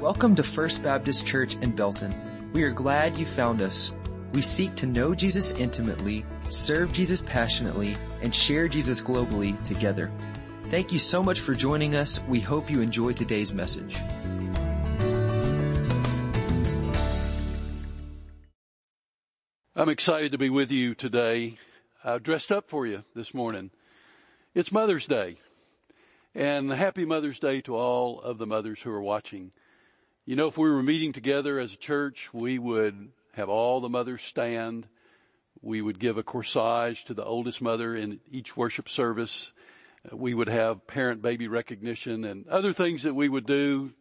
Welcome to First Baptist Church in Belton. We are glad you found us. We seek to know Jesus intimately, serve Jesus passionately, and share Jesus globally together. Thank you so much for joining us. We hope you enjoy today's message. I'm excited to be with you today. I dressed up for you this morning. It's Mother's Day. And happy Mother's Day to all of the mothers who are watching. You know, if we were meeting together as a church, we would have all the mothers stand. We would give a corsage to the oldest mother in each worship service. We would have parent baby recognition and other things that we would do.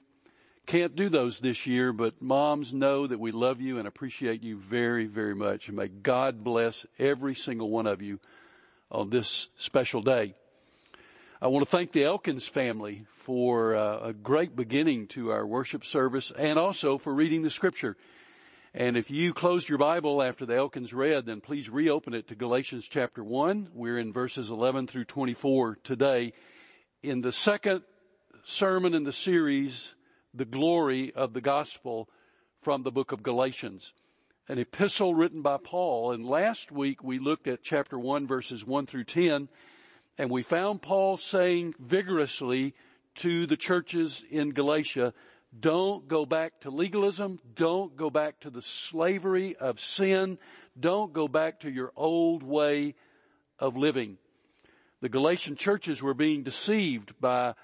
Can't do those this year, but moms know that we love you and appreciate you very, very much. And may God bless every single one of you on this special day. I want to thank the Elkins family for uh, a great beginning to our worship service and also for reading the scripture. And if you closed your Bible after the Elkins read, then please reopen it to Galatians chapter 1. We're in verses 11 through 24 today. In the second sermon in the series, The Glory of the Gospel from the book of Galatians, an epistle written by Paul. And last week we looked at chapter 1 verses 1 through 10 and we found Paul saying vigorously to the churches in Galatia, don't go back to legalism. Don't go back to the slavery of sin. Don't go back to your old way of living. The Galatian churches were being deceived by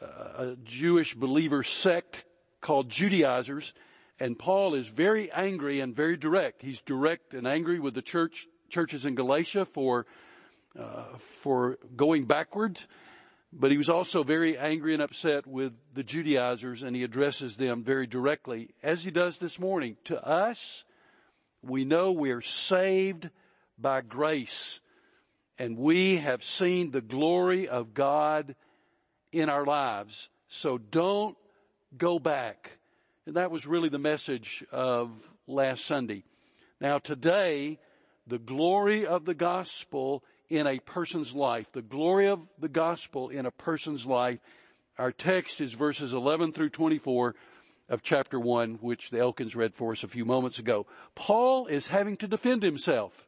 a Jewish believer sect called Judaizers. And Paul is very angry and very direct. He's direct and angry with the church, churches in Galatia for uh, Uh, for going backward, but he was also very angry and upset with the Judaizers and he addresses them very directly as he does this morning. To us, we know we are saved by grace and we have seen the glory of God in our lives. So don't go back. And that was really the message of last Sunday. Now today, the glory of the gospel in a person's life, the glory of the gospel in a person's life. Our text is verses 11 through 24 of chapter 1, which the Elkins read for us a few moments ago. Paul is having to defend himself.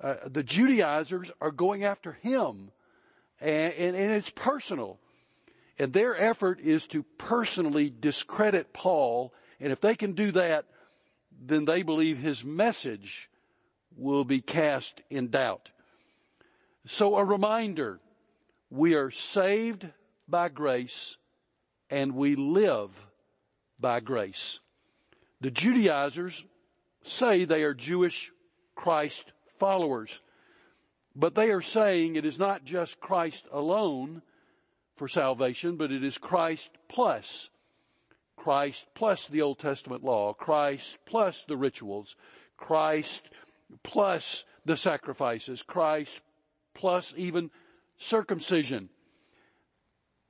Uh, the Judaizers are going after him, and, and, and it's personal. And their effort is to personally discredit Paul, and if they can do that, then they believe his message will be cast in doubt. So a reminder, we are saved by grace and we live by grace. The Judaizers say they are Jewish Christ followers, but they are saying it is not just Christ alone for salvation, but it is Christ plus. Christ plus the Old Testament law, Christ plus the rituals, Christ plus the sacrifices, Christ plus even circumcision.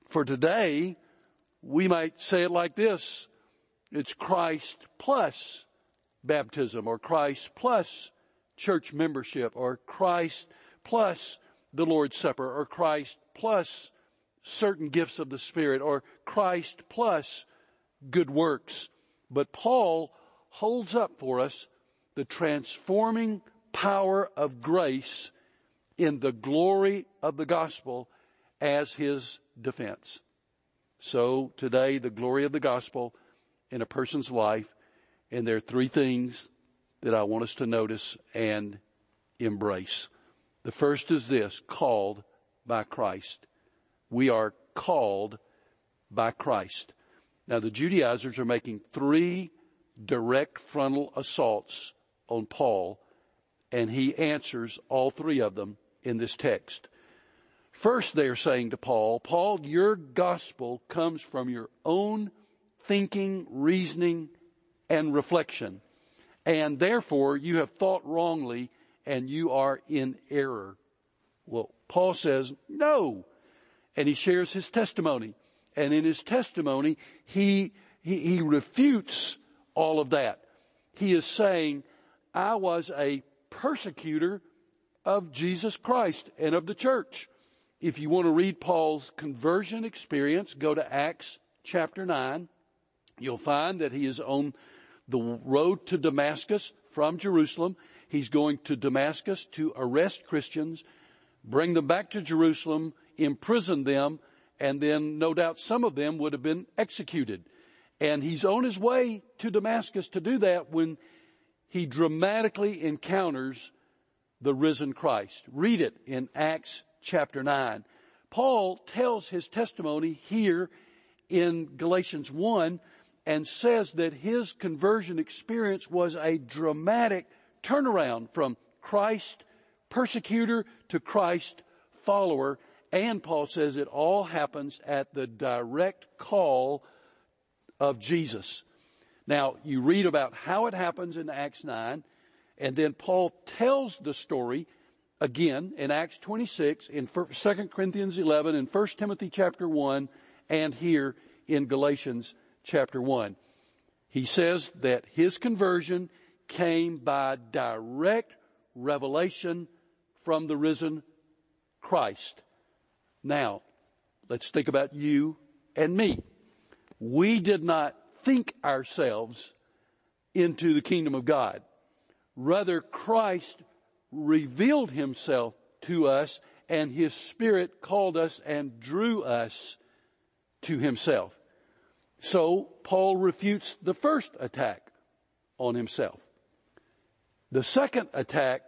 For today, we might say it like this. It's Christ plus baptism or Christ plus church membership or Christ plus the Lord's Supper or Christ plus certain gifts of the Spirit or Christ plus good works. But Paul holds up for us the transforming power of grace in the glory of the gospel as his defense. So today, the glory of the gospel in a person's life, and there are three things that I want us to notice and embrace. The first is this, called by Christ. We are called by Christ. Now the Judaizers are making three direct frontal assaults on Paul, and he answers all three of them in this text. First, they are saying to Paul, Paul, your gospel comes from your own thinking, reasoning, and reflection. And therefore, you have thought wrongly and you are in error. Well, Paul says, no. And he shares his testimony. And in his testimony, he, he, he refutes all of that. He is saying, I was a persecutor of Jesus Christ and of the church. If you want to read Paul's conversion experience, go to Acts chapter 9. You'll find that he is on the road to Damascus from Jerusalem. He's going to Damascus to arrest Christians, bring them back to Jerusalem, imprison them, and then no doubt some of them would have been executed. And he's on his way to Damascus to do that when he dramatically encounters the risen Christ. Read it in Acts chapter 9. Paul tells his testimony here in Galatians 1 and says that his conversion experience was a dramatic turnaround from Christ persecutor to Christ follower. And Paul says it all happens at the direct call of Jesus. Now, you read about how it happens in Acts 9, and then Paul tells the story again in Acts 26, in 2 Corinthians 11, in 1 Timothy chapter 1, and here in Galatians chapter 1. He says that his conversion came by direct revelation from the risen Christ. Now, let's think about you and me. We did not think ourselves into the kingdom of God. Rather, Christ revealed himself to us and his spirit called us and drew us to himself. So Paul refutes the first attack on himself. The second attack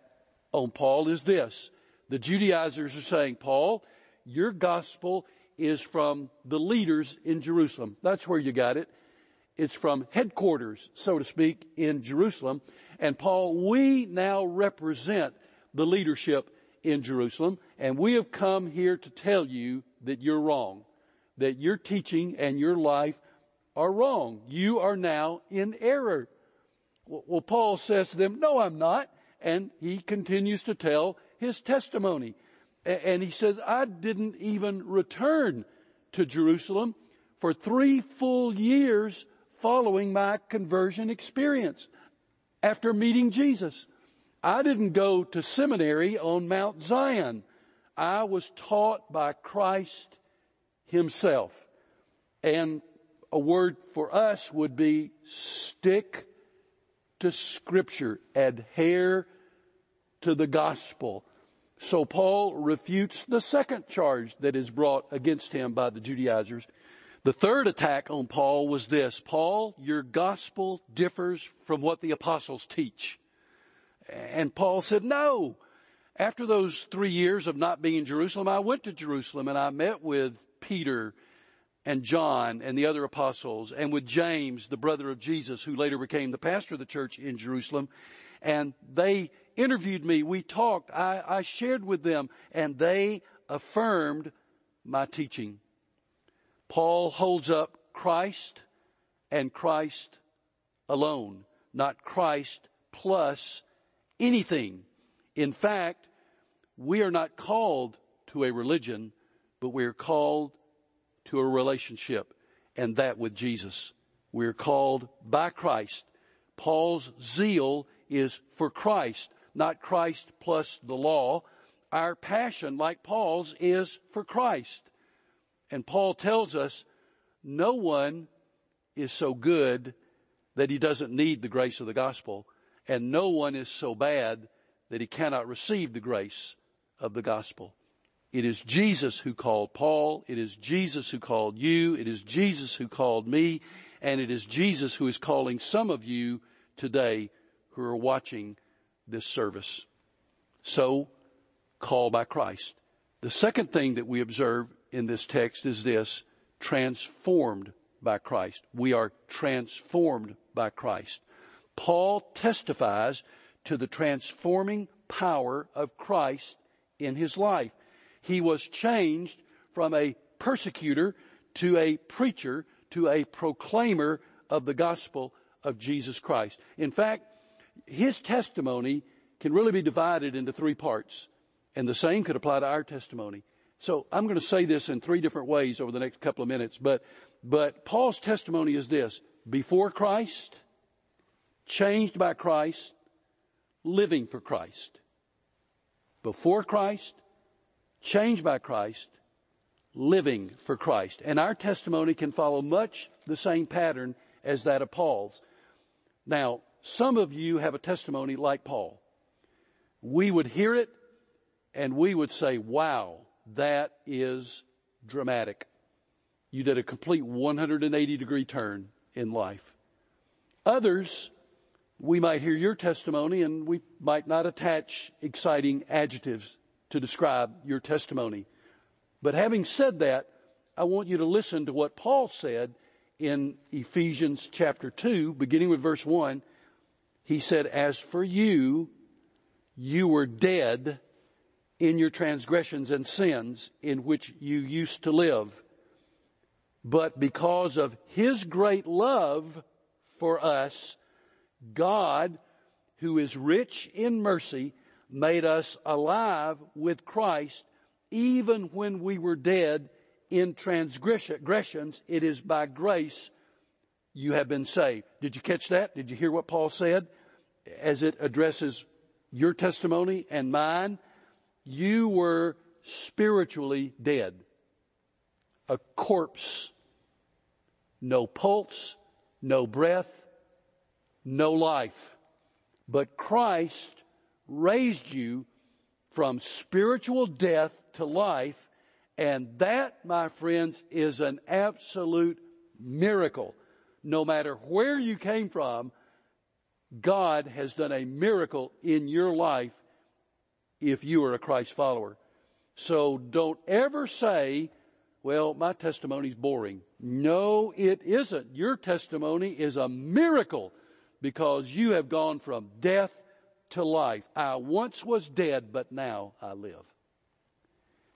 on Paul is this. The Judaizers are saying, Paul, your gospel is from the leaders in Jerusalem. That's where you got it. It's from headquarters, so to speak, in Jerusalem. And Paul, we now represent the leadership in Jerusalem, and we have come here to tell you that you're wrong, that your teaching and your life are wrong. You are now in error. Well, Paul says to them, no, I'm not. And he continues to tell his testimony. And he says, I didn't even return to Jerusalem for three full years following my conversion experience after meeting Jesus. I didn't go to seminary on Mount Zion. I was taught by Christ himself. And a word for us would be stick to scripture, adhere to the gospel. So Paul refutes the second charge that is brought against him by the Judaizers. The third attack on Paul was this, Paul, your gospel differs from what the apostles teach. And Paul said, no. After those three years of not being in Jerusalem, I went to Jerusalem and I met with Peter and John and the other apostles and with James, the brother of Jesus, who later became the pastor of the church in Jerusalem. And they interviewed me. We talked. I, I shared with them and they affirmed my teaching. Paul holds up Christ and Christ alone, not Christ plus anything. In fact, we are not called to a religion, but we are called to a relationship and that with Jesus. We are called by Christ. Paul's zeal is for Christ, not Christ plus the law. Our passion, like Paul's, is for Christ. And Paul tells us no one is so good that he doesn't need the grace of the gospel and no one is so bad that he cannot receive the grace of the gospel. It is Jesus who called Paul. It is Jesus who called you. It is Jesus who called me. And it is Jesus who is calling some of you today who are watching this service. So, call by Christ. The second thing that we observe in this text is this, transformed by Christ. We are transformed by Christ. Paul testifies to the transforming power of Christ in his life. He was changed from a persecutor to a preacher to a proclaimer of the gospel of Jesus Christ. In fact, his testimony can really be divided into three parts, and the same could apply to our testimony. So I'm going to say this in three different ways over the next couple of minutes, but, but Paul's testimony is this. Before Christ, changed by Christ, living for Christ. Before Christ, changed by Christ, living for Christ. And our testimony can follow much the same pattern as that of Paul's. Now, some of you have a testimony like Paul. We would hear it and we would say, wow, that is dramatic. You did a complete 180 degree turn in life. Others, we might hear your testimony and we might not attach exciting adjectives to describe your testimony. But having said that, I want you to listen to what Paul said in Ephesians chapter 2, beginning with verse 1. He said, As for you, you were dead in your transgressions and sins in which you used to live. But because of His great love for us, God, who is rich in mercy, made us alive with Christ even when we were dead in transgressions. It is by grace you have been saved. Did you catch that? Did you hear what Paul said as it addresses your testimony and mine? You were spiritually dead. A corpse. No pulse, no breath, no life. But Christ raised you from spiritual death to life. And that, my friends, is an absolute miracle. No matter where you came from, God has done a miracle in your life if you are a Christ follower. So don't ever say, well, my testimony is boring. No, it isn't. Your testimony is a miracle because you have gone from death to life. I once was dead, but now I live.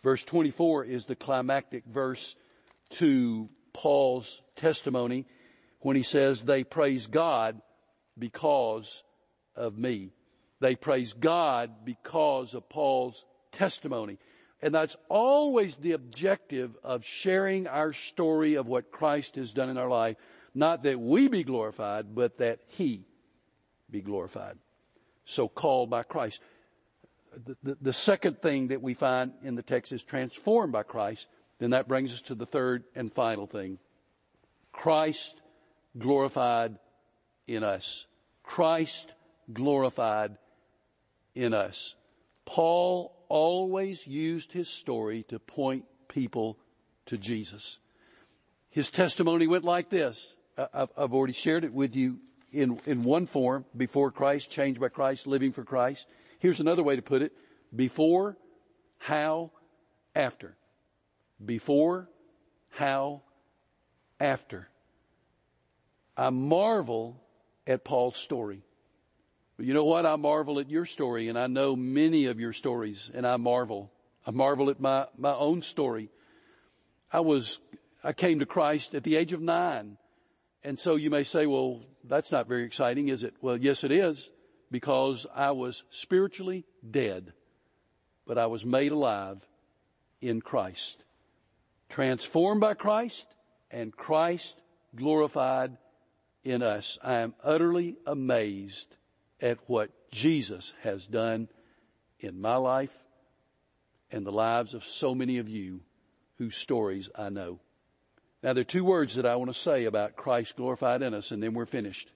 Verse 24 is the climactic verse to Paul's testimony when he says, they praise God because of me. They praise God because of Paul's testimony. And that's always the objective of sharing our story of what Christ has done in our life. Not that we be glorified, but that He be glorified. So called by Christ. The, the, the, second thing that we find in the text is transformed by Christ. Then that brings us to the third and final thing. Christ glorified in us. Christ glorified in us. Paul always used his story to point people to Jesus. His testimony went like this. I've, already shared it with you in, in one form, before Christ, changed by Christ, living for Christ. Here's another way to put it. Before, how, after. Before, how, after. I marvel at Paul's story. But you know what? I marvel at your story and I know many of your stories and I marvel. I marvel at my, my own story. I was, I came to Christ at the age of nine. And so you may say, well, that's not very exciting, is it? Well, yes, it is because I was spiritually dead, but I was made alive in Christ. Transformed by Christ and Christ glorified in us. I am utterly amazed at what Jesus has done in my life and the lives of so many of you whose stories I know. Now there are two words that I want to say about Christ glorified in us and then we're finished.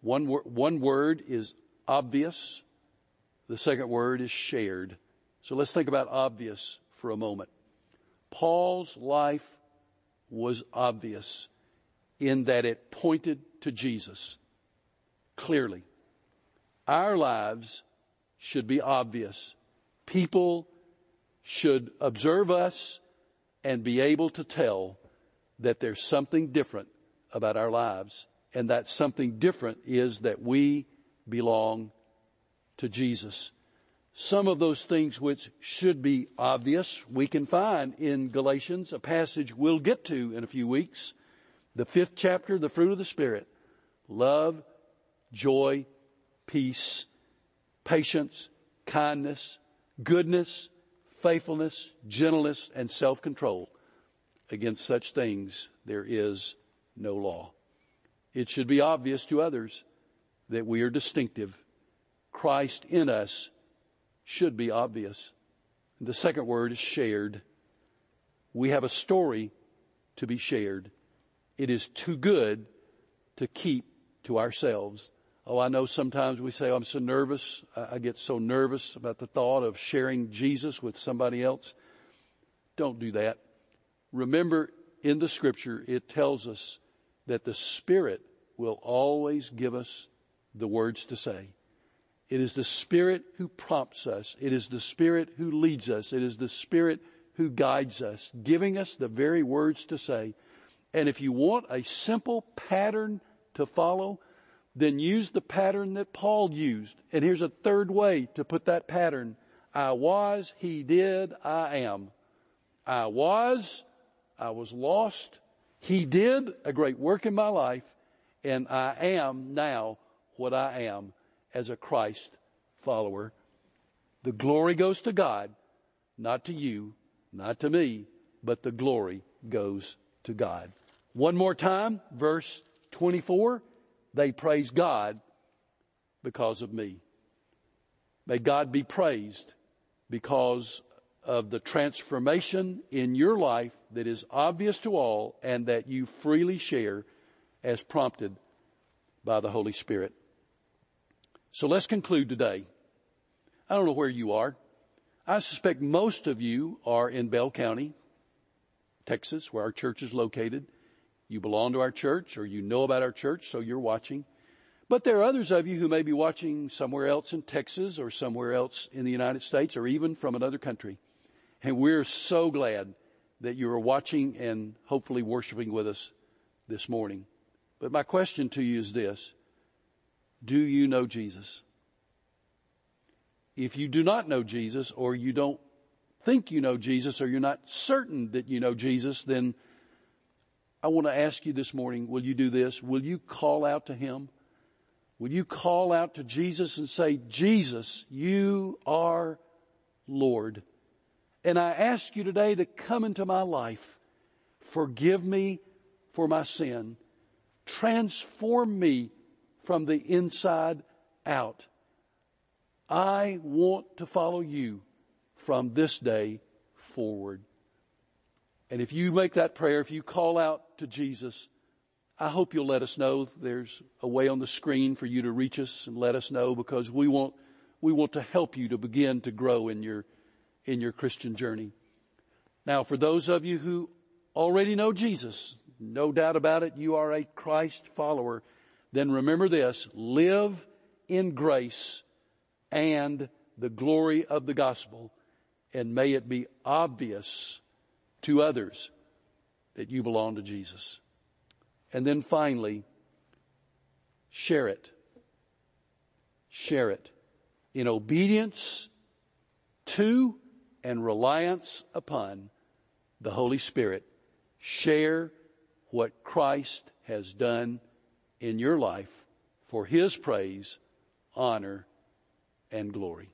One, one word is obvious. The second word is shared. So let's think about obvious for a moment. Paul's life was obvious in that it pointed to Jesus clearly. Our lives should be obvious. People should observe us and be able to tell that there's something different about our lives. And that something different is that we belong to Jesus. Some of those things which should be obvious, we can find in Galatians, a passage we'll get to in a few weeks. The fifth chapter, the fruit of the Spirit. Love, joy, peace, patience, kindness, goodness, faithfulness, gentleness, and self-control. Against such things there is no law. It should be obvious to others that we are distinctive. Christ in us should be obvious. The second word is shared. We have a story to be shared. It is too good to keep to ourselves. Oh, I know sometimes we say, oh, I'm so nervous. I get so nervous about the thought of sharing Jesus with somebody else. Don't do that. Remember in the scripture, it tells us that the Spirit will always give us the words to say. It is the Spirit who prompts us. It is the Spirit who leads us. It is the Spirit who guides us, giving us the very words to say. And if you want a simple pattern to follow, then use the pattern that Paul used. And here's a third way to put that pattern. I was, he did, I am. I was, I was lost. He did a great work in my life and I am now what I am as a Christ follower. The glory goes to God, not to you, not to me, but the glory goes to God. One more time, verse 24. They praise God because of me. May God be praised because of the transformation in your life that is obvious to all and that you freely share as prompted by the Holy Spirit. So let's conclude today. I don't know where you are. I suspect most of you are in Bell County, Texas, where our church is located. You belong to our church or you know about our church, so you're watching. But there are others of you who may be watching somewhere else in Texas or somewhere else in the United States or even from another country. And we're so glad that you are watching and hopefully worshiping with us this morning. But my question to you is this. Do you know Jesus? If you do not know Jesus or you don't think you know Jesus or you're not certain that you know Jesus, then I want to ask you this morning, will you do this? Will you call out to Him? Will you call out to Jesus and say, Jesus, you are Lord. And I ask you today to come into my life. Forgive me for my sin. Transform me from the inside out. I want to follow you from this day forward. And if you make that prayer, if you call out to Jesus, I hope you'll let us know. There's a way on the screen for you to reach us and let us know because we want, we want to help you to begin to grow in your, in your Christian journey. Now, for those of you who already know Jesus, no doubt about it, you are a Christ follower, then remember this, live in grace and the glory of the gospel, and may it be obvious to others that you belong to Jesus. And then finally, share it. Share it in obedience to and reliance upon the Holy Spirit. Share what Christ has done in your life for His praise, honor, and glory.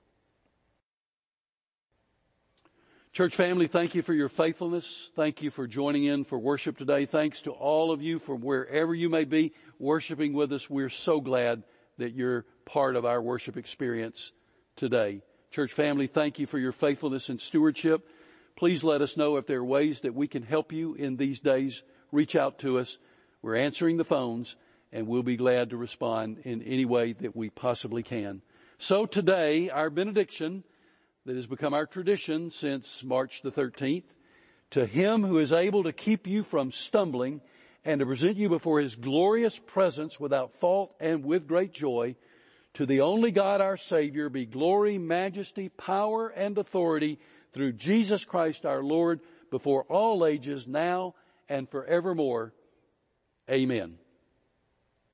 Church family, thank you for your faithfulness. Thank you for joining in for worship today. Thanks to all of you from wherever you may be worshiping with us. We're so glad that you're part of our worship experience today. Church family, thank you for your faithfulness and stewardship. Please let us know if there are ways that we can help you in these days. Reach out to us. We're answering the phones and we'll be glad to respond in any way that we possibly can. So today, our benediction that has become our tradition since March the 13th. To him who is able to keep you from stumbling and to present you before his glorious presence without fault and with great joy, to the only God our Savior be glory, majesty, power, and authority through Jesus Christ our Lord before all ages, now and forevermore. Amen.